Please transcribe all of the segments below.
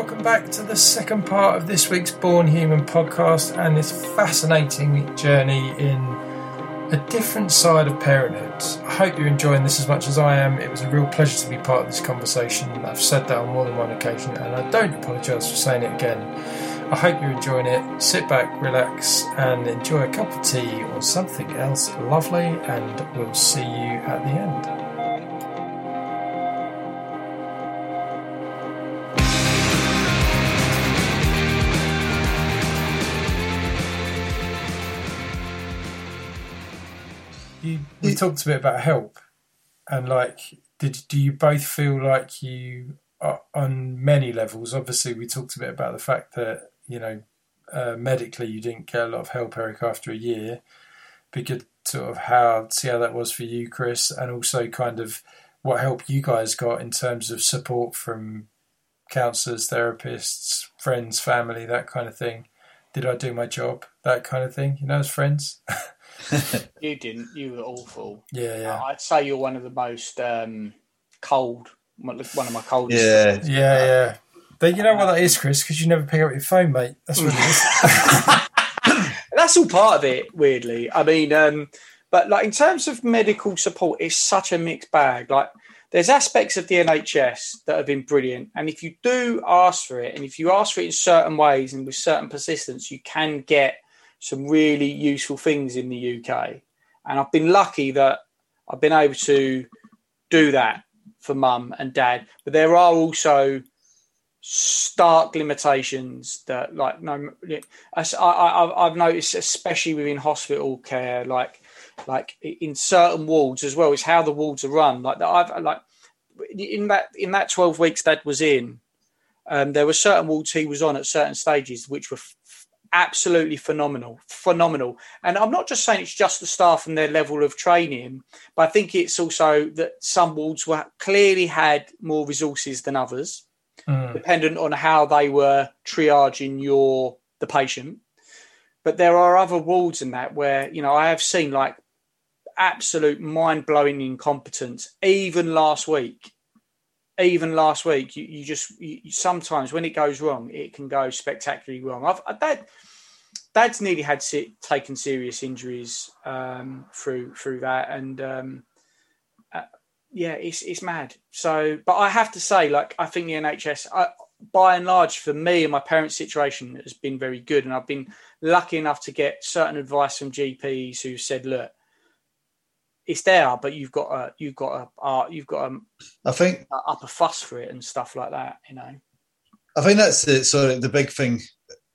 welcome back to the second part of this week's Born Human podcast and this fascinating journey in a different side of parenthood. I hope you're enjoying this as much as I am. It was a real pleasure to be part of this conversation. I've said that on more than one occasion and I don't apologise for saying it again. I hope you're enjoying it. Sit back, relax, and enjoy a cup of tea or something else lovely, and we'll see you at the end. You, we talked a bit about help, and like, did do you both feel like you, are, on many levels? Obviously, we talked a bit about the fact that you know, uh, medically you didn't get a lot of help, Eric, after a year. Be good sort of how see how that was for you, Chris, and also kind of what help you guys got in terms of support from counselors, therapists, friends, family, that kind of thing. Did I do my job? That kind of thing, you know, as friends. you didn't. You were awful. Yeah, yeah. I'd say you're one of the most um, cold, one of my coldest. Yeah, friends. Yeah, yeah. But you know what that is, Chris? Because you never pick up your phone, mate. That's what it is. That's all part of it. Weirdly, I mean, um, but like in terms of medical support, it's such a mixed bag. Like there's aspects of the NHS that have been brilliant, and if you do ask for it, and if you ask for it in certain ways and with certain persistence, you can get some really useful things in the UK. And I've been lucky that I've been able to do that for mum and dad. But there are also stark limitations that like no I, I, I've noticed especially within hospital care like like in certain wards as well is how the wards are run like I've like in that in that 12 weeks that was in um, there were certain wards he was on at certain stages which were absolutely phenomenal phenomenal and i'm not just saying it's just the staff and their level of training but i think it's also that some wards were clearly had more resources than others mm. dependent on how they were triaging your the patient. But there are other wards in that where you know I have seen like absolute mind blowing incompetence. Even last week, even last week, you, you just you, sometimes when it goes wrong, it can go spectacularly wrong. I've dad, dad's nearly had taken serious injuries um, through through that, and um, yeah, it's it's mad. So, but I have to say, like, I think the NHS, I, by and large, for me and my parents' situation, has been very good, and I've been lucky enough to get certain advice from GPs who said, "Look, it's there, but you've got a, you've got a, uh, you've got a, I think a, up a fuss for it and stuff like that." You know, I think that's the sort of the big thing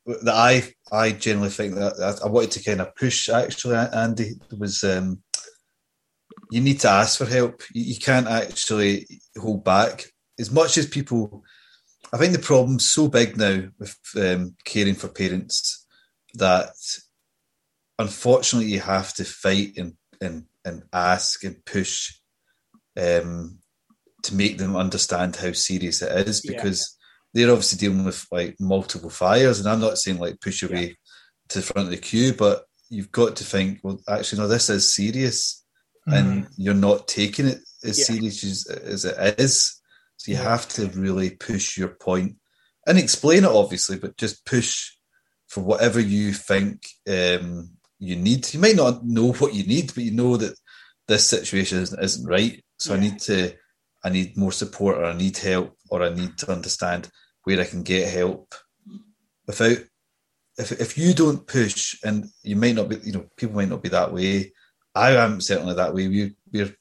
that I I generally think that I wanted to kind of push. Actually, Andy was. Um, you need to ask for help. You, can't actually hold back. As much as people, I think the problem's so big now with um, caring for parents that unfortunately you have to fight and and, and ask and push um, to make them understand how serious it is because yeah. they're obviously dealing with like multiple fires. And I'm not saying like push your yeah. way to the front of the queue, but you've got to think, well, actually, no, this is serious and mm. you're not taking it as yeah. serious as, as it is. So you have to really push your point and explain it, obviously, but just push for whatever you think um, you need. You might not know what you need, but you know that this situation isn't, isn't right. So yeah. I need to, I need more support, or I need help, or I need to understand where I can get help without. If if you don't push, and you might not be, you know, people might not be that way I am certainly that way. We, we're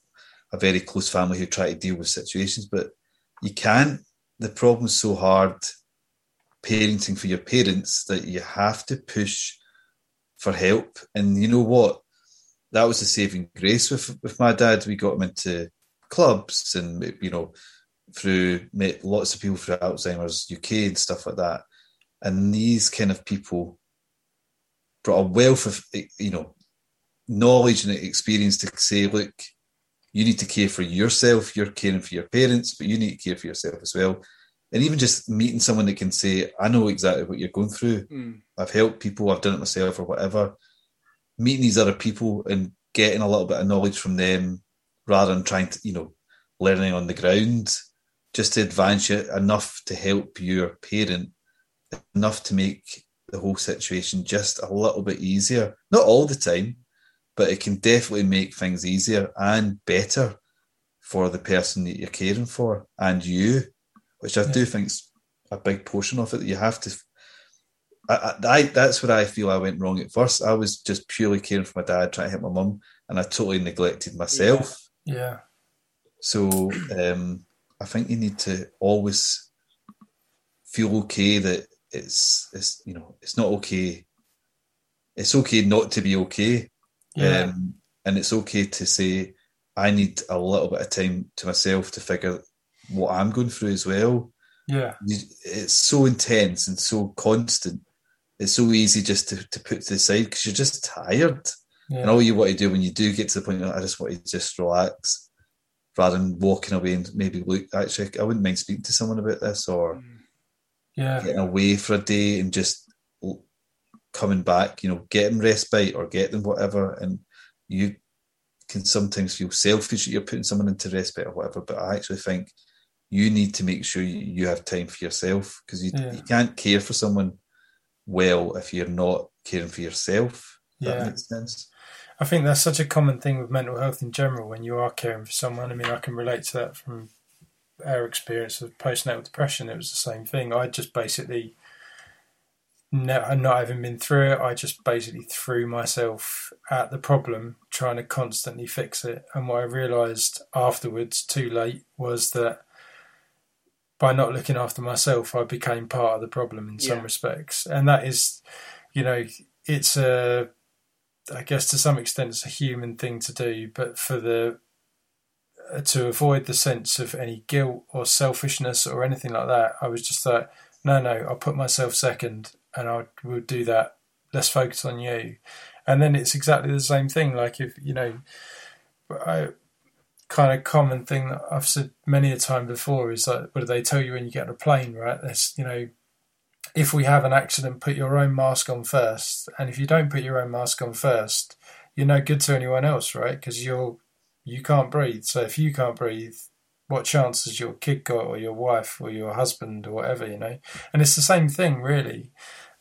a very close family who try to deal with situations, but you can't. The problem's so hard parenting for your parents that you have to push for help. And you know what? That was a saving grace with with my dad. We got him into clubs and you know through met lots of people through Alzheimer's UK and stuff like that. And these kind of people brought a wealth of you know knowledge and experience to say, look, you need to care for yourself. You're caring for your parents, but you need to care for yourself as well. And even just meeting someone that can say, I know exactly what you're going through. Mm. I've helped people, I've done it myself or whatever. Meeting these other people and getting a little bit of knowledge from them rather than trying to, you know, learning on the ground just to advance you enough to help your parent, enough to make the whole situation just a little bit easier. Not all the time, but it can definitely make things easier and better for the person that you're caring for and you, which I yeah. do is a big portion of it. That you have to. I, I, that's where I feel I went wrong at first. I was just purely caring for my dad, trying to help my mum, and I totally neglected myself. Yeah. yeah. So um, I think you need to always feel okay that it's it's you know it's not okay. It's okay not to be okay. Yeah. Um, and it's okay to say I need a little bit of time to myself to figure what I'm going through as well. Yeah. It's so intense and so constant. It's so easy just to, to put to the side because you're just tired. Yeah. And all you want to do when you do get to the point, I just want to just relax rather than walking away and maybe look, actually, I wouldn't mind speaking to someone about this or mm. yeah. getting away for a day and just coming back, you know, getting respite or getting whatever. And you can sometimes feel selfish that you're putting someone into respite or whatever, but I actually think you need to make sure you have time for yourself because you, yeah. you can't care for someone well if you're not caring for yourself. Yeah. That makes sense. I think that's such a common thing with mental health in general when you are caring for someone. I mean, I can relate to that from our experience of postnatal depression. It was the same thing. I just basically, no, not having been through it, I just basically threw myself at the problem, trying to constantly fix it. And what I realised afterwards, too late, was that by not looking after myself, I became part of the problem in some respects. And that is, you know, it's a I guess to some extent it's a human thing to do, but for the uh, to avoid the sense of any guilt or selfishness or anything like that, I was just like, no, no, I'll put myself second, and I will do that. Let's focus on you, and then it's exactly the same thing. Like if you know, I kind of common thing that I've said many a time before is like, what do they tell you when you get on a plane, right? That's you know, if we have an accident, put your own mask on first. And if you don't put your own mask on first, you're no good to anyone else, right? Because you're you can't breathe. So if you can't breathe, what chance has your kid got, or your wife, or your husband, or whatever, you know? And it's the same thing, really.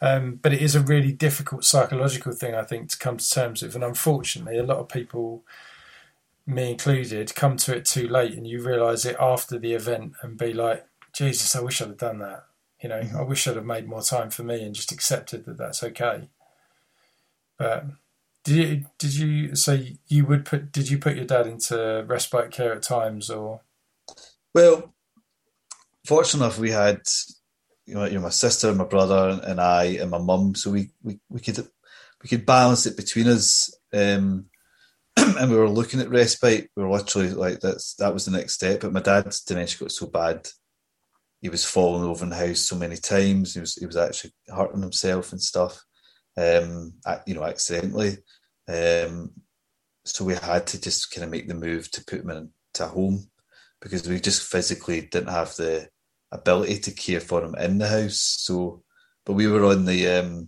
Um, but it is a really difficult psychological thing, I think, to come to terms with. And unfortunately, a lot of people, me included, come to it too late, and you realise it after the event and be like, Jesus, I wish I'd have done that. You know, mm-hmm. I wish I'd have made more time for me and just accepted that that's okay. But did you did you say you would put did you put your dad into respite care at times or? Well, fortunate enough, we had you know, my sister, my brother, and I, and my mum, so we, we, we could we could balance it between us. Um, and we were looking at respite. We were literally like that's that was the next step. But my dad's dementia got so bad he was falling over in the house so many times. He was he was actually hurting himself and stuff, um, you know, accidentally. Um, so we had to just kind of make the move to put him into a home because we just physically didn't have the ability to care for him in the house. So, but we were on the um,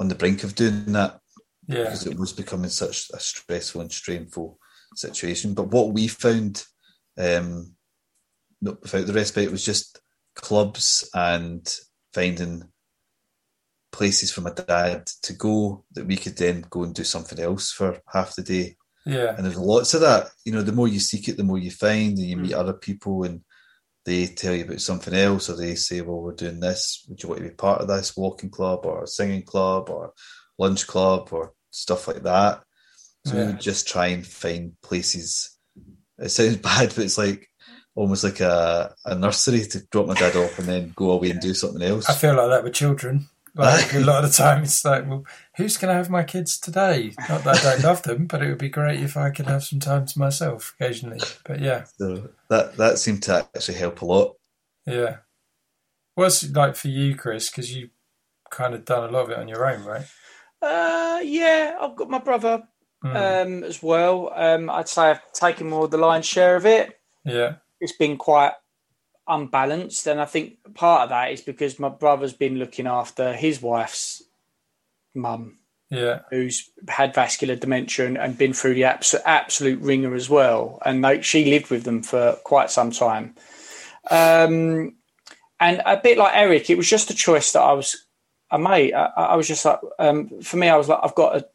on the brink of doing that yeah. because it was becoming such a stressful and strainful situation. But what we found um, without the respite was just clubs and finding places for my dad to go that we could then go and do something else for half the day. Yeah. And there's lots of that. You know, the more you seek it, the more you find, and you meet mm. other people and they tell you about something else, or they say, Well, we're doing this. Would you want to be part of this walking club or singing club or lunch club or stuff like that? So yeah. we would just try and find places. It sounds bad, but it's like almost like a, a nursery to drop my dad off and then go away and do something else. I feel like that with children. Like a lot of the time, it's like, well, who's going to have my kids today? Not that I don't love them, but it would be great if I could have some time to myself occasionally. But yeah, so that that seemed to actually help a lot. Yeah, what's it like for you, Chris? Because you kind of done a lot of it on your own, right? Uh, yeah, I've got my brother mm. um, as well. Um, I'd say I've taken more of the lion's share of it. Yeah, it's been quite unbalanced, and I think part of that is because my brother's been looking after his wife's mum Yeah. who's had vascular dementia and, and been through the abs- absolute ringer as well. And they, she lived with them for quite some time. Um, and a bit like Eric, it was just a choice that I was, I. I, I was just like, um, for me, I was like, I've got a,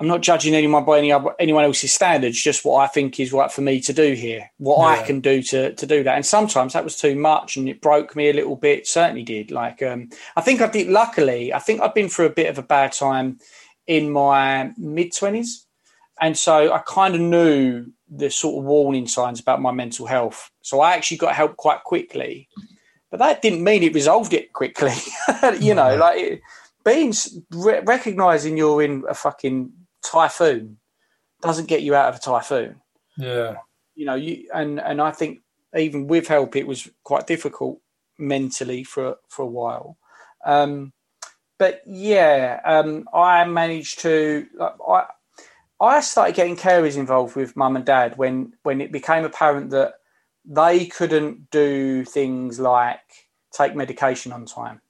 I'm not judging anyone by any other, anyone else's standards, just what I think is right for me to do here, what I can do to to do that. And sometimes that was too much, and it broke me a little bit. Certainly did. Like um, I think I did. Luckily, I think I've been through a bit of a bad time in my mid twenties, and so I kind of knew the sort of warning signs about my mental health. So I actually got help quite quickly, but that didn't mean it resolved it quickly. you know, like it, being re- recognizing you're in a fucking typhoon doesn't get you out of a typhoon. Yeah. You know, you and and I think even with help, it was quite difficult mentally for for a while. Um, but yeah, um, I managed to. Like, I I started getting carers involved with mum and dad when when it became apparent that they couldn't do things like take medication on time.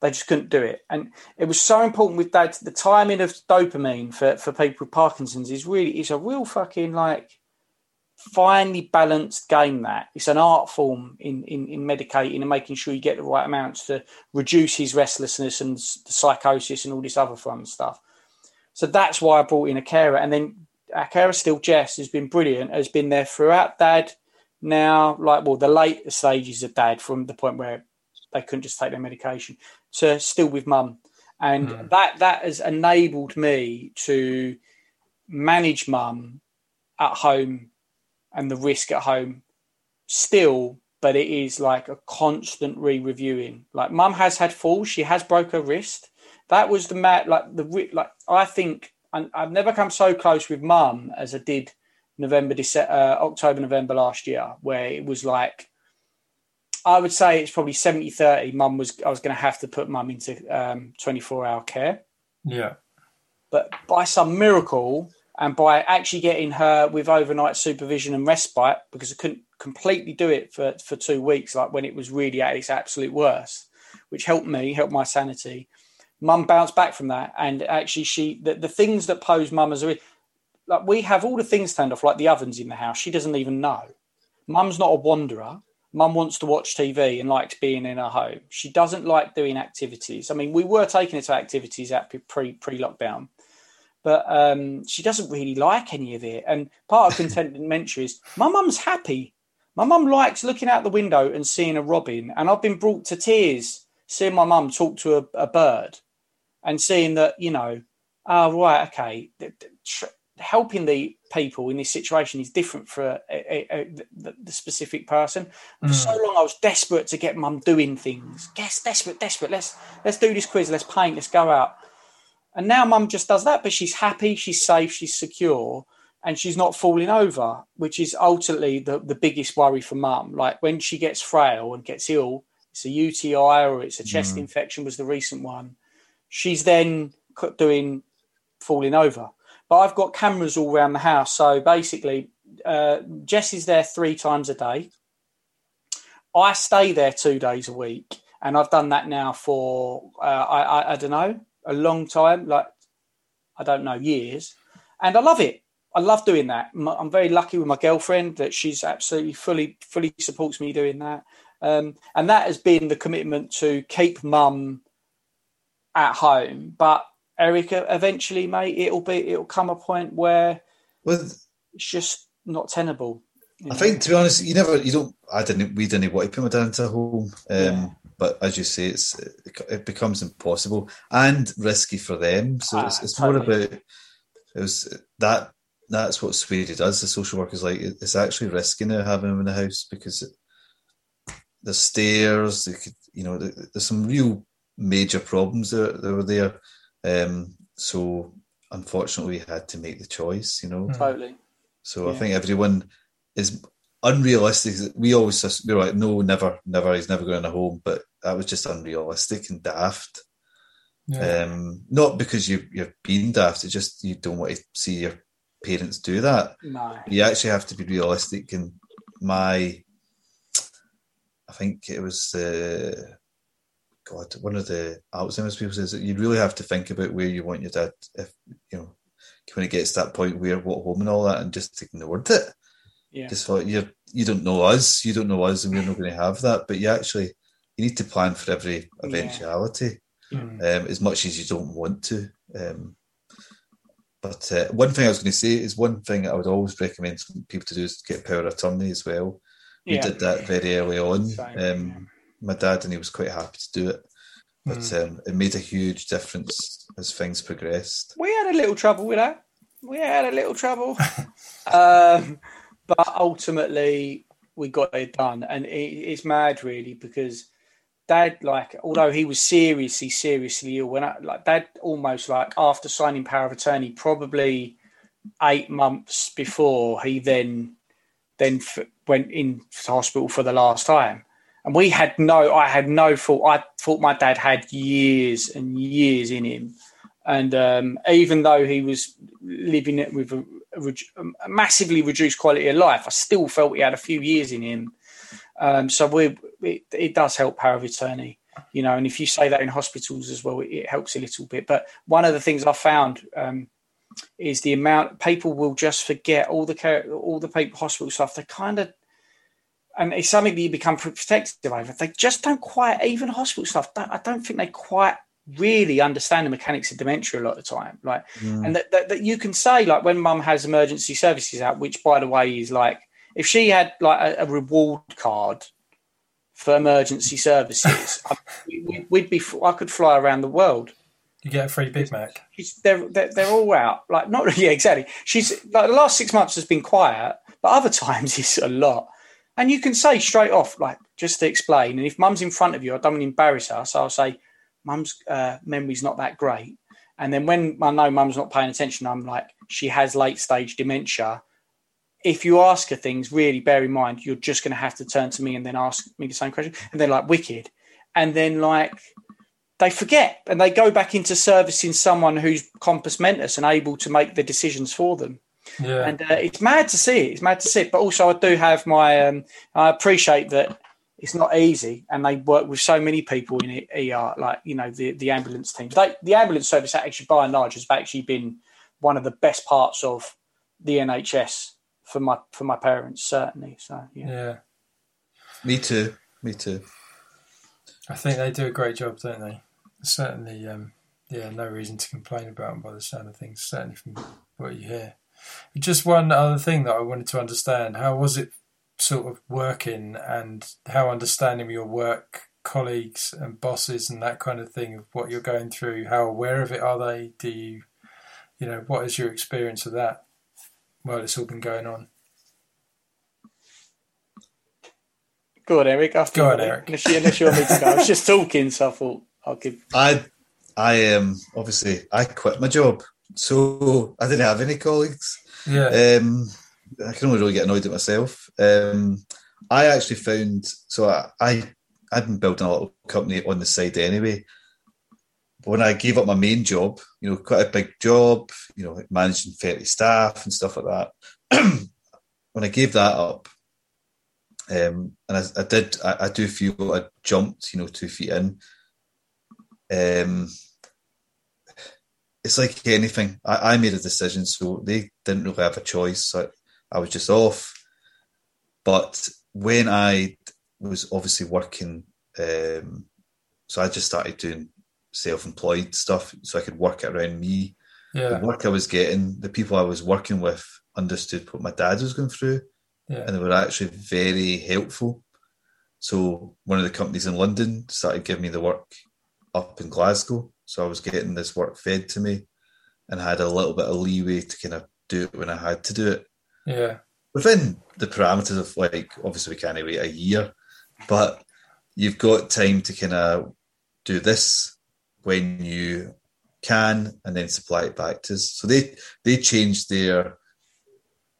They just couldn't do it, and it was so important with that The timing of dopamine for for people with Parkinson's is really is a real fucking like finely balanced game. That it's an art form in in in medicating and making sure you get the right amounts to reduce his restlessness and the psychosis and all this other fun stuff. So that's why I brought in a carer. And then our carer, still Jess, has been brilliant, has been there throughout dad now, like, well, the late stages of dad from the point where they couldn't just take their medication to still with mum. And Mm. that that has enabled me to manage mum at home and the risk at home still, but it is like a constant re-reviewing. Like mum has had falls, she has broke her wrist. That was the mat like the like I think and I've never come so close with mum as I did November, December, uh, October, November last year, where it was like I would say it's probably 70 30. Mum was I was going to have to put mum into um, 24 hour care Yeah. but by some miracle and by actually getting her with overnight supervision and respite because I couldn't completely do it for, for two weeks, like when it was really at its absolute worst, which helped me, helped my sanity. Mum bounced back from that, and actually, she the, the things that pose mum as a like we have all the things turned off, like the ovens in the house. She doesn't even know. Mum's not a wanderer. Mum wants to watch TV and likes being in her home. She doesn't like doing activities. I mean, we were taking her to activities at pre pre lockdown, but um, she doesn't really like any of it. And part of contentment is my mum's happy. My mum likes looking out the window and seeing a robin, and I've been brought to tears seeing my mum talk to a, a bird and seeing that you know, oh right, okay, helping the people in this situation is different for a, a, a, the, the specific person. For hmm. so long, I was desperate to get mum doing things. Yes, desperate, desperate. Let's let's do this quiz. Let's paint. Let's go out. And now mum just does that, but she's happy, she's safe, she's secure, and she's not falling over, which is ultimately the, the biggest worry for mum. Like when she gets frail and gets ill, it's a UTI or it's a chest hmm. infection, was the recent one. She's then doing falling over. But I've got cameras all around the house. So basically, uh, Jess is there three times a day. I stay there two days a week. And I've done that now for, uh, I, I, I don't know, a long time, like, I don't know, years. And I love it. I love doing that. I'm very lucky with my girlfriend that she's absolutely fully, fully supports me doing that. Um, and that has been the commitment to keep mum at home. But Erica, eventually, mate, it'll be, it'll come a point where With it's just not tenable. I know? think, to be honest, you never, you don't. I didn't. We didn't want to put my dad into a home, um, Yeah. but as you say, it's it becomes impossible and risky for them. So Ah, it's, it's totally. more about it was that. That's what Sweden does. The social workers like it's actually risky now having him in the house because it, the stairs. They could, you know, there's some real major problems that, that were there. Um, so unfortunately, we had to make the choice. You know, totally. so I think everyone is unrealistic. We always just, we were like, no, never, never. He's never going to home, but that was just unrealistic and daft. Yeah. Um, not because you you're being daft. It's just you don't want to see your parents do that. No. You actually have to be realistic. And my, I think it was uh, God, one of the Alzheimer's people says that you really have to think about where you want your dad if you know when it gets to that point where what home and all that, and just ignored it. Yeah. Just thought you you don't know us, you don't know us, and we're not going to have that. But you actually you need to plan for every eventuality, Mm. um, as much as you don't want to. Um, but uh, one thing I was going to say is one thing I would always recommend people to do is get power of attorney as well. We Yeah. did that very early on. Same, Um, my dad and he was quite happy to do it, but Mm. um, it made a huge difference as things progressed. We had a little trouble with that. We had a little trouble. um, but ultimately, we got it done. And it, it's mad, really, because dad, like, although he was seriously, seriously ill, when I, like, dad almost like after signing power of attorney, probably eight months before he then then f- went into hospital for the last time. And we had no, I had no thought. I thought my dad had years and years in him. And um, even though he was living it with a, a, massively reduced quality of life, I still felt he had a few years in him. Um, so we, it, it does help power of attorney, you know. And if you say that in hospitals as well, it, it helps a little bit. But one of the things I found um, is the amount people will just forget all the care, all the people hospital stuff. They kind of and it's something that you become protective over. They just don't quite even hospital stuff. Don't, I don't think they quite really understand the mechanics of dementia a lot of the time. Like, mm. and that, that, that you can say like when Mum has emergency services out, which by the way is like if she had like a, a reward card for emergency services, I, we, we'd be. I could fly around the world. You get a free Big Mac. She's, they're, they're they're all out. Like not yeah, exactly. She's like the last six months has been quiet, but other times it's a lot. And you can say straight off, like just to explain. And if Mum's in front of you, I don't want to embarrass her, so I'll say, "Mum's uh, memory's not that great." And then when I know Mum's not paying attention, I'm like, "She has late stage dementia." If you ask her things, really bear in mind you're just going to have to turn to me and then ask me the same question. And they're like wicked, and then like they forget and they go back into servicing someone who's compos mentis and able to make the decisions for them. Yeah. And uh, it's mad to see it. It's mad to see it. But also, I do have my. Um, I appreciate that it's not easy, and they work with so many people in ER, like you know the the ambulance teams. They, the ambulance service actually, by and large, has actually been one of the best parts of the NHS for my for my parents, certainly. So yeah, yeah. Me too. Me too. I think they do a great job, don't they? Certainly, um, yeah, no reason to complain about them by the sound of things, certainly from what you hear. Just one other thing that I wanted to understand how was it sort of working and how understanding your work colleagues and bosses and that kind of thing of what you're going through, how aware of it are they? Do you, you know, what is your experience of that while it's all been going on? go on, Eric. After Go you, on, Eric. Unless you, unless you want me to go, I was just talking, so I thought I'll give. I, I um, obviously I quit my job, so I didn't have any colleagues. Yeah, Um, I can only really get annoyed at myself. Um, I actually found so I, I I'd been building a little company on the side anyway. But when I gave up my main job, you know, quite a big job, you know, managing thirty staff and stuff like that. when I gave that up, um, and I, I did, I, I do feel I jumped, you know, two feet in. Um, it's like anything. I, I made a decision, so they didn't really have a choice. So I, I was just off. But when I was obviously working, um, so I just started doing self-employed stuff, so I could work it around me. yeah, The work I was getting, the people I was working with understood what my dad was going through, yeah, and they were actually very helpful. So one of the companies in London started giving me the work up in Glasgow. So I was getting this work fed to me and had a little bit of leeway to kind of do it when I had to do it. yeah, Within the parameters of like obviously we can't wait a year, but you've got time to kind of do this when you can and then supply it back to us. So they they changed their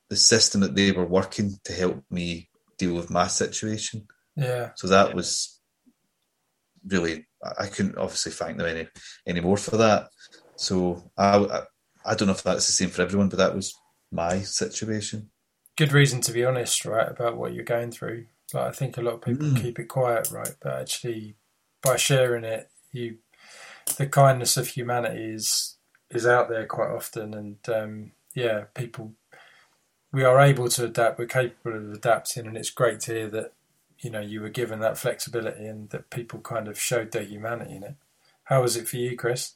the system that they were working to help me deal with my situation. yeah. So that was really I couldn't obviously thank them any anymore for that. So I, I I don't know if that's the same for everyone, but that was my situation. Good reason to be honest, right, about what you're going through. Like I think a lot of people Mm. keep it quiet, right, but actually, by sharing it, you the kindness of humanity is is out there quite often, and um, yeah, people we are able to adapt. We're capable of adapting, and it's great to hear that you know you were given that flexibility and that people kind of showed their humanity in it. How was it for you, Chris?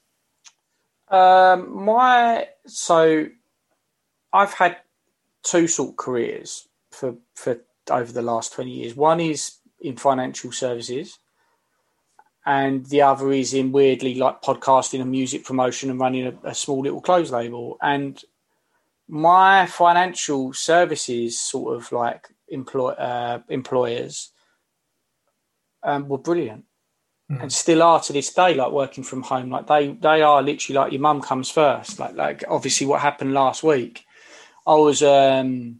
Um, my so I've had two sort of careers for for over the last twenty years. One is in financial services, and the other is in weirdly like podcasting and music promotion and running a, a small little clothes label. And my financial services sort of like employ uh, employers um, were brilliant mm. and still are to this day like working from home like they they are literally like your mum comes first like like obviously what happened last week i was um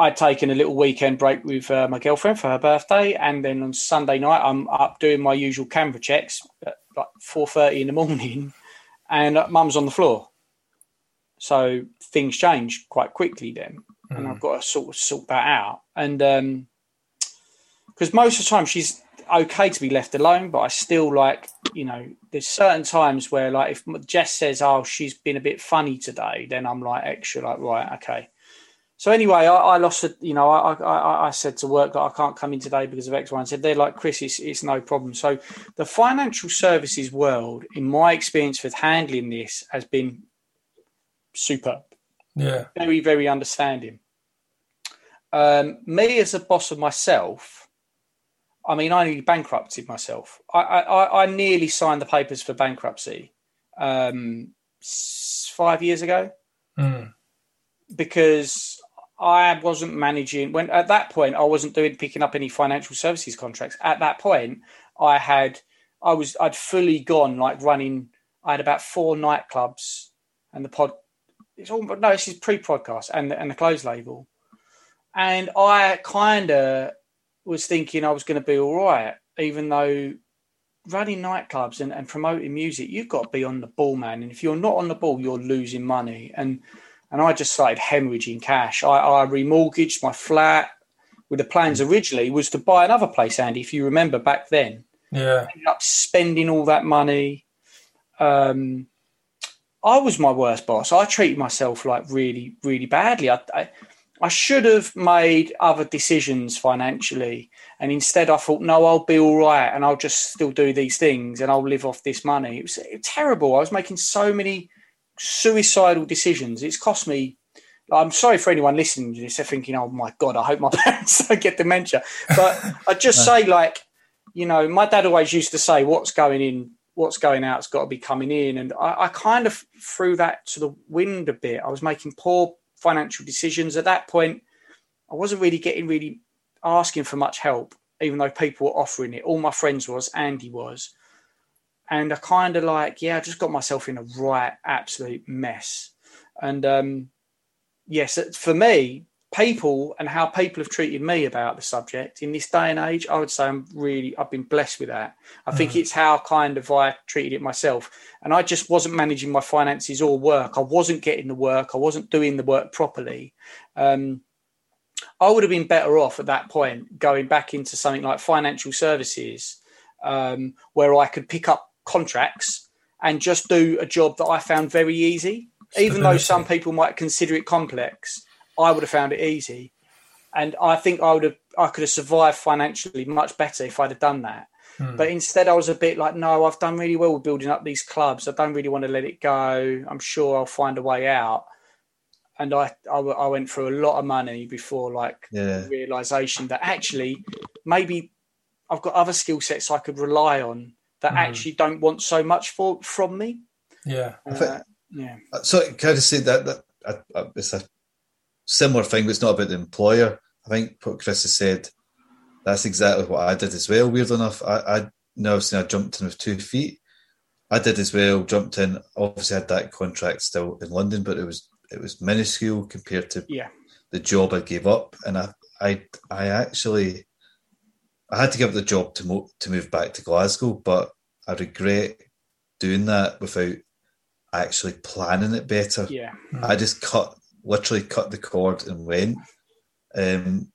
I'd taken a little weekend break with uh, my girlfriend for her birthday, and then on Sunday night I'm up doing my usual camera checks at like four thirty in the morning, and uh, Mum's on the floor. So things change quite quickly then, mm. and I've hmm. got to sort of sort that out. And because most of the time she's okay to be left alone, but I still like you know there's certain times where like if Jess says oh she's been a bit funny today, then I'm like extra like right okay so anyway, I, I lost it. You know, I, I, I said to work that I can't come in today because of X, Y, and said they're like Chris. It's, it's no problem. So the financial services world, in my experience with handling this, has been superb. Yeah, very very understanding. Um, me as a boss of myself, I mean, I nearly bankrupted myself. I, I, I nearly signed the papers for bankruptcy um, five years ago mm. because I wasn't managing when at that point I wasn't doing picking up any financial services contracts. At that point, I had I was I'd fully gone like running. I had about four nightclubs and the pod. It's all no, this is pre-podcast and and the clothes label, and I kind of was thinking I was going to be all right, even though running nightclubs and, and promoting music, you've got to be on the ball, man. And if you're not on the ball, you're losing money. And and I just started hemorrhaging cash. I, I remortgaged my flat with the plans originally was to buy another place, Andy, if you remember back then. Yeah. I ended up spending all that money. Um, I was my worst boss. I treated myself like really, really badly. I, I, I should have made other decisions financially. And instead, I thought, no, I'll be all right and I'll just still do these things and I'll live off this money. It was, it was terrible. I was making so many suicidal decisions. It's cost me. I'm sorry for anyone listening to this. They're thinking, "Oh my god, I hope my parents don't get dementia." But I just say, like, you know, my dad always used to say, "What's going in, what's going out's got to be coming in," and I, I kind of threw that to the wind a bit. I was making poor financial decisions at that point. I wasn't really getting really asking for much help, even though people were offering it. All my friends was, Andy was and I kind of like, yeah, I just got myself in a right absolute mess. And um, yes, for me, people and how people have treated me about the subject in this day and age, I would say I'm really, I've been blessed with that. I think mm. it's how kind of I treated it myself. And I just wasn't managing my finances or work. I wasn't getting the work. I wasn't doing the work properly. Um, I would have been better off at that point going back into something like financial services, um, where I could pick up contracts and just do a job that I found very easy. Even though some people might consider it complex, I would have found it easy. And I think I would have I could have survived financially much better if I'd have done that. Hmm. But instead I was a bit like, no, I've done really well with building up these clubs. I don't really want to let it go. I'm sure I'll find a way out. And I, I, I went through a lot of money before like yeah. realization that actually maybe I've got other skill sets I could rely on that mm. actually don't want so much for from me. Yeah, uh, yeah. So kind of say that, that uh, uh, it's a similar thing, but it's not about the employer. I think what Chris has said, that's exactly what I did as well. Weird enough, I, I know I jumped in with two feet. I did as well. Jumped in. Obviously, had that contract still in London, but it was it was minuscule compared to yeah. the job I gave up. And I I I actually I had to give up the job to mo- to move back to Glasgow, but I regret doing that without actually planning it better. Yeah, I just cut literally cut the cord and went. Um,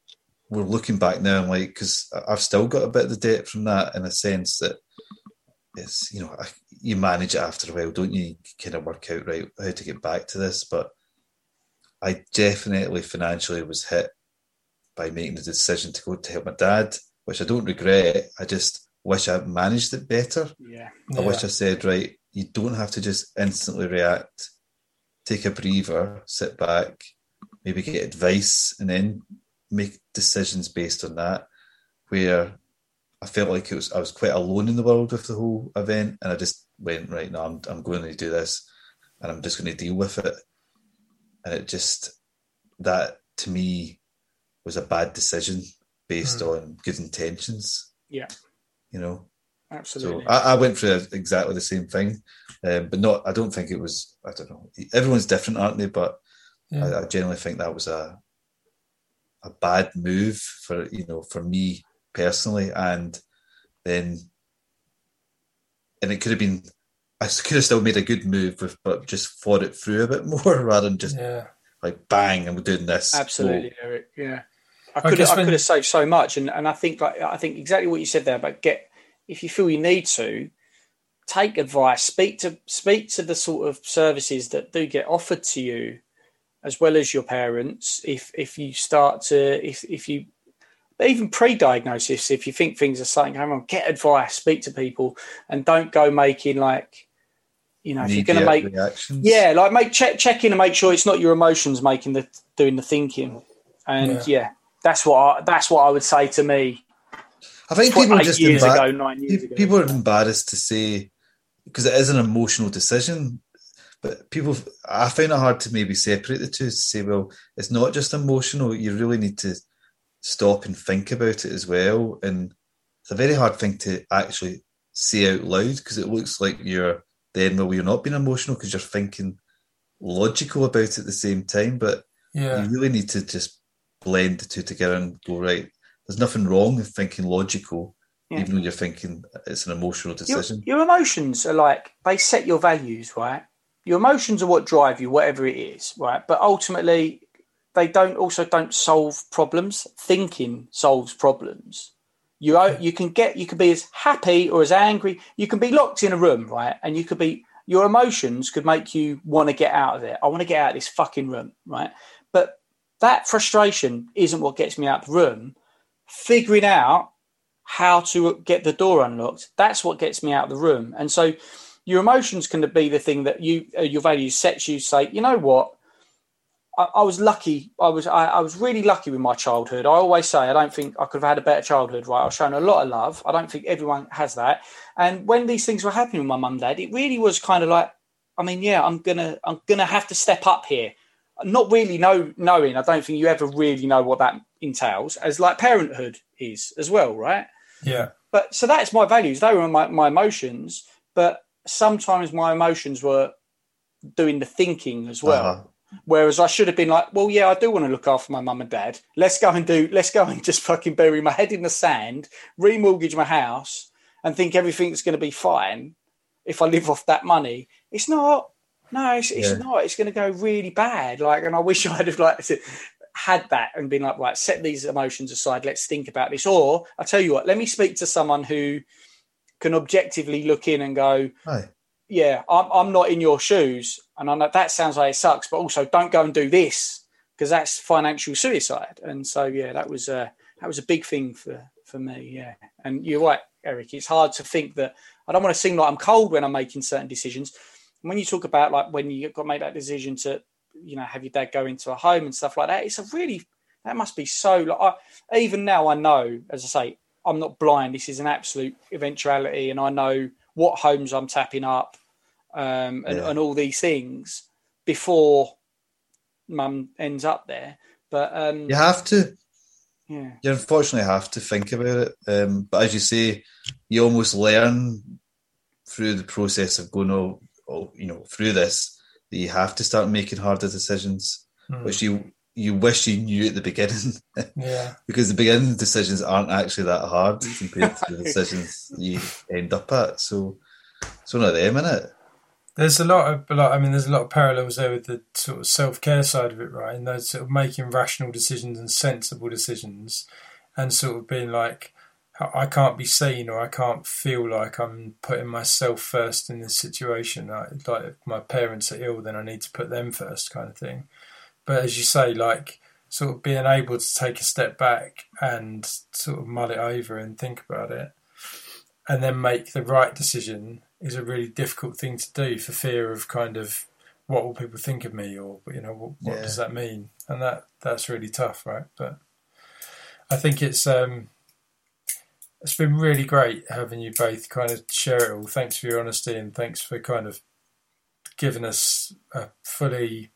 we're looking back now and like because I've still got a bit of the debt from that in a sense that it's you know you manage it after a while, don't you? you kind of work out right how to get back to this, but I definitely financially was hit by making the decision to go to help my dad, which I don't regret. I just wish I managed it better. Yeah. I wish I said, right, you don't have to just instantly react. Take a breather, sit back, maybe get advice, and then make decisions based on that. Where I felt like it was I was quite alone in the world with the whole event, and I just went right now. I'm I'm going to do this, and I'm just going to deal with it. And it just that to me was a bad decision based mm. on good intentions. Yeah, you know, absolutely. So I, I went through exactly the same thing, um, but not. I don't think it was. I don't know. Everyone's different, aren't they? But yeah. I, I generally think that was a a bad move for you know for me personally, and then and it could have been I could have still made a good move, with, but just fought it through a bit more rather than just yeah. like bang, I'm doing this. Absolutely, so, Eric. Yeah, I could have, I could have saved so much, and, and I think like I think exactly what you said there. But get if you feel you need to, take advice, speak to speak to the sort of services that do get offered to you, as well as your parents. If if you start to if if you even pre-diagnosis, if you think things are something going on, get advice, speak to people, and don't go making like, you know, if you're going to make, reactions. yeah, like make check check in and make sure it's not your emotions making the doing the thinking, and yeah, yeah that's what I, that's what I would say to me. I think people just years embar- ago, nine years people, ago. People are embarrassed to say because it is an emotional decision. But people, I find it hard to maybe separate the two to say, well, it's not just emotional. You really need to stop and think about it as well. And it's a very hard thing to actually say out loud because it looks like you're then well you're not being emotional because you're thinking logical about it at the same time. But yeah. you really need to just blend the two together and go right. There's nothing wrong with thinking logical, yeah. even when you're thinking it's an emotional decision. Your, your emotions are like they set your values, right? Your emotions are what drive you, whatever it is, right? But ultimately, they don't also don't solve problems. Thinking solves problems. You you can get you can be as happy or as angry. You can be locked in a room, right? And you could be your emotions could make you want to get out of it. I want to get out of this fucking room, right? But that frustration isn't what gets me out of the room. Figuring out how to get the door unlocked, that's what gets me out of the room. And so your emotions can be the thing that you uh, your values sets you say, you know what? I, I was lucky. I was I, I, was really lucky with my childhood. I always say I don't think I could have had a better childhood. Right, I was shown a lot of love. I don't think everyone has that. And when these things were happening with my mum and dad, it really was kind of like, I mean, yeah, I'm gonna I'm gonna have to step up here. Not really know knowing. I don't think you ever really know what that entails. As like parenthood is as well, right? Yeah. But so that's my values. They were my, my emotions. But sometimes my emotions were doing the thinking as well. Uh-huh. Whereas I should have been like, well, yeah, I do want to look after my mum and dad. Let's go and do, let's go and just fucking bury my head in the sand, remortgage my house, and think everything's going to be fine if I live off that money. It's not. No, it's, it's yeah. not. It's going to go really bad. Like, and I wish I'd have like had that and been like, right, set these emotions aside. Let's think about this. Or I tell you what, let me speak to someone who can objectively look in and go, yeah, I'm, I'm not in your shoes. And I know that sounds like it sucks, but also don't go and do this because that's financial suicide. And so, yeah, that was a, that was a big thing for, for me. Yeah. And you're right, Eric. It's hard to think that I don't want to seem like I'm cold when I'm making certain decisions. When you talk about like when you got to make that decision to, you know, have your dad go into a home and stuff like that, it's a really, that must be so, like, I, even now I know, as I say, I'm not blind. This is an absolute eventuality. And I know, what homes I'm tapping up, um, and, yeah. and all these things before mum ends up there. But um, you have to. Yeah. You unfortunately have to think about it. Um, but as you say, you almost learn through the process of going, oh you know, through this that you have to start making harder decisions, mm. which you you wish you knew at the beginning. Yeah. because the beginning decisions aren't actually that hard compared to the decisions you end up at. So it's one of them, isn't it? There's a lot of, like, I mean, there's a lot of parallels there with the sort of self care side of it, right? And those sort of making rational decisions and sensible decisions, and sort of being like, I can't be seen or I can't feel like I'm putting myself first in this situation. Like, like if my parents are ill, then I need to put them first, kind of thing. But as you say, like sort of being able to take a step back and sort of mull it over and think about it, and then make the right decision is a really difficult thing to do for fear of kind of what will people think of me or you know what, what yeah. does that mean and that that's really tough right but i think it's um it's been really great having you both kind of share it all. Thanks for your honesty and thanks for kind of giving us a fully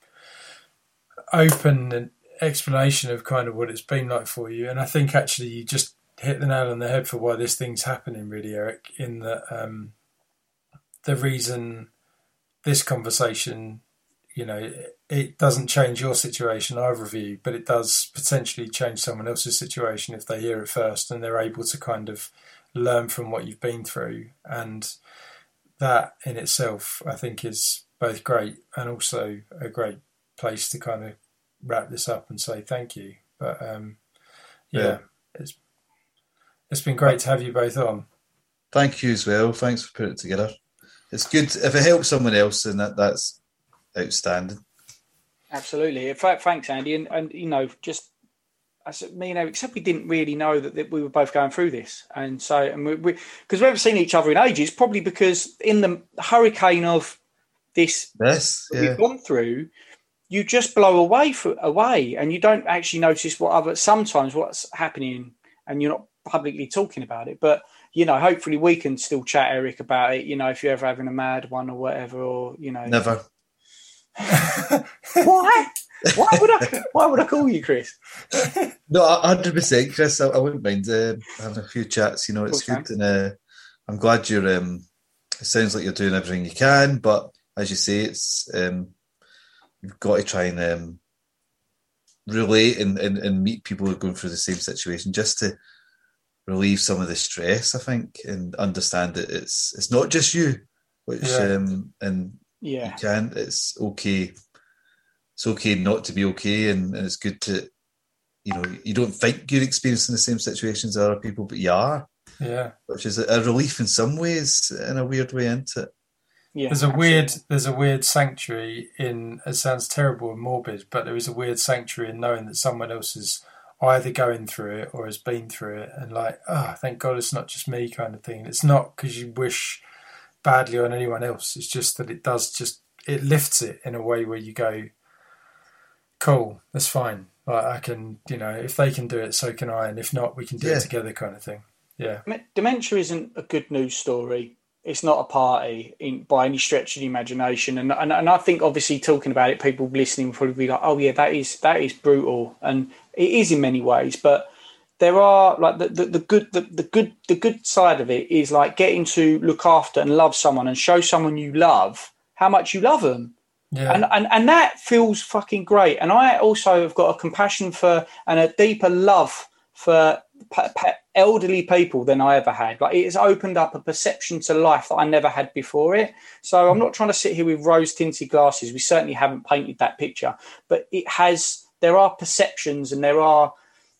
open explanation of kind of what it's been like for you. And i think actually you just hit the nail on the head for why this thing's happening really eric in that um the reason this conversation, you know, it doesn't change your situation, either of you, but it does potentially change someone else's situation if they hear it first and they're able to kind of learn from what you've been through. And that in itself, I think, is both great and also a great place to kind of wrap this up and say thank you. But um, yeah, yeah, it's it's been great to have you both on. Thank you as well. Thanks for putting it together it's good if it helps someone else, and that that's outstanding. Absolutely. Thanks, Andy, and, and you know, just as me and Eric except we didn't really know that, that we were both going through this, and so and we because we, we, haven't seen each other in ages, probably because in the hurricane of this yes, yeah. we've gone through, you just blow away for, away, and you don't actually notice what other sometimes what's happening, and you're not publicly talking about it, but you know, hopefully we can still chat, Eric, about it. You know, if you're ever having a mad one or whatever, or you know, never. why? Why would I? Why would I call you, Chris? no, hundred percent, Chris. I, I, wouldn't mind uh, having a few chats. You know, it's good, and uh, I'm glad you're. Um, it sounds like you're doing everything you can, but as you say, it's um, you've got to try and um, relate and, and, and meet people who are going through the same situation, just to relieve some of the stress, I think, and understand that it's it's not just you, which yeah. um, and yeah, you can. It's okay. It's okay not to be okay, and, and it's good to, you know, you don't think you're experiencing the same situations as other people, but you are. Yeah, which is a, a relief in some ways, in a weird way, into it? Yeah, there's a absolutely. weird there's a weird sanctuary in it sounds terrible and morbid, but there is a weird sanctuary in knowing that someone else is either going through it or has been through it and like oh thank god it's not just me kind of thing it's not because you wish badly on anyone else it's just that it does just it lifts it in a way where you go cool that's fine like i can you know if they can do it so can i and if not we can do yeah. it together kind of thing yeah dementia isn't a good news story it's not a party in, by any stretch of the imagination. And, and and I think obviously talking about it, people listening will probably be like, oh yeah, that is that is brutal, and it is in many ways. But there are like the, the, the good the, the good the good side of it is like getting to look after and love someone and show someone you love how much you love them. Yeah. And, and and that feels fucking great. And I also have got a compassion for and a deeper love for elderly people than I ever had. Like it has opened up a perception to life that I never had before it. So I'm not trying to sit here with rose tinted glasses. We certainly haven't painted that picture, but it has. There are perceptions and there are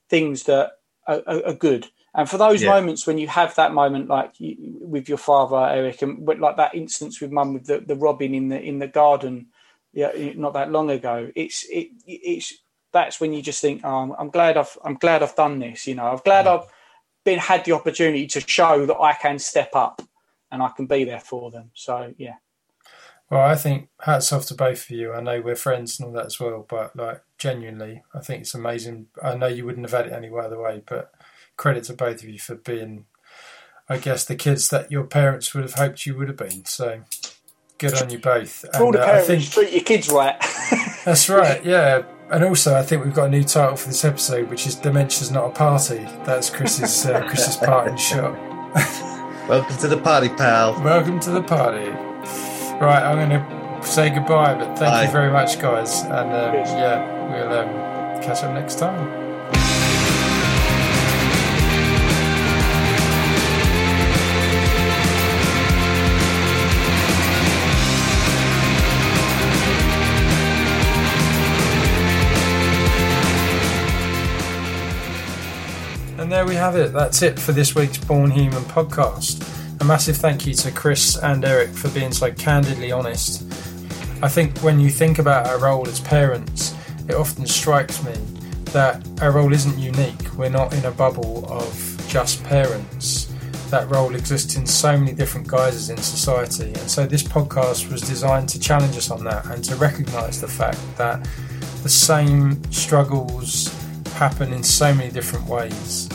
things that are, are, good. And for those yeah. moments when you have that moment, like you, with your father, Eric, and like that instance with Mum with the, the robin in the in the garden, yeah, not that long ago. It's it it's that's when you just think, oh, I'm, I'm glad I've I'm glad I've done this. You know, I'm glad mm. I've been had the opportunity to show that I can step up and I can be there for them. So yeah. Well, I think hats off to both of you. I know we're friends and all that as well, but like genuinely, I think it's amazing. I know you wouldn't have had it any other way, but credit to both of you for being, I guess, the kids that your parents would have hoped you would have been. So good on you both. For all the uh, parents, think, treat your kids right. that's right. Yeah, and also, I think we've got a new title for this episode, which is "Dementia's Not a Party." That's Chris's uh, Chris's parting shot. Welcome to the party, pal. Welcome to the party. Right, I'm going to say goodbye, but thank Bye. you very much, guys. And um, yeah, we'll um, catch up next time. And there we have it. That's it for this week's Born Human podcast. A massive thank you to Chris and Eric for being so candidly honest. I think when you think about our role as parents, it often strikes me that our role isn't unique. We're not in a bubble of just parents. That role exists in so many different guises in society. And so this podcast was designed to challenge us on that and to recognise the fact that the same struggles happen in so many different ways.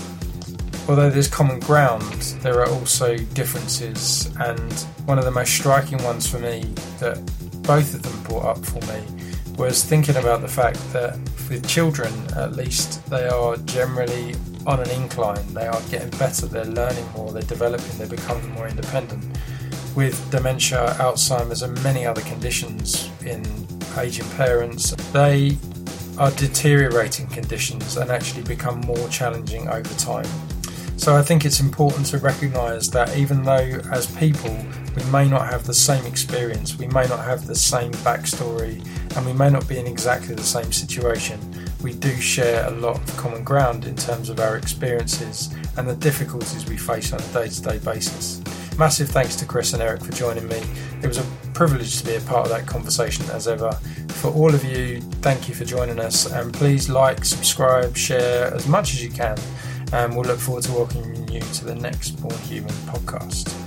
Although there's common ground, there are also differences, and one of the most striking ones for me that both of them brought up for me was thinking about the fact that with children, at least, they are generally on an incline. They are getting better, they're learning more, they're developing, they're becoming more independent. With dementia, Alzheimer's, and many other conditions in aging parents, they are deteriorating conditions and actually become more challenging over time. So I think it's important to recognise that even though as people we may not have the same experience, we may not have the same backstory, and we may not be in exactly the same situation, we do share a lot of common ground in terms of our experiences and the difficulties we face on a day to day basis. Massive thanks to Chris and Eric for joining me. It was a privilege to be a part of that conversation as ever. For all of you, thank you for joining us, and please like, subscribe, share as much as you can and we'll look forward to welcoming you to the next Born Human podcast.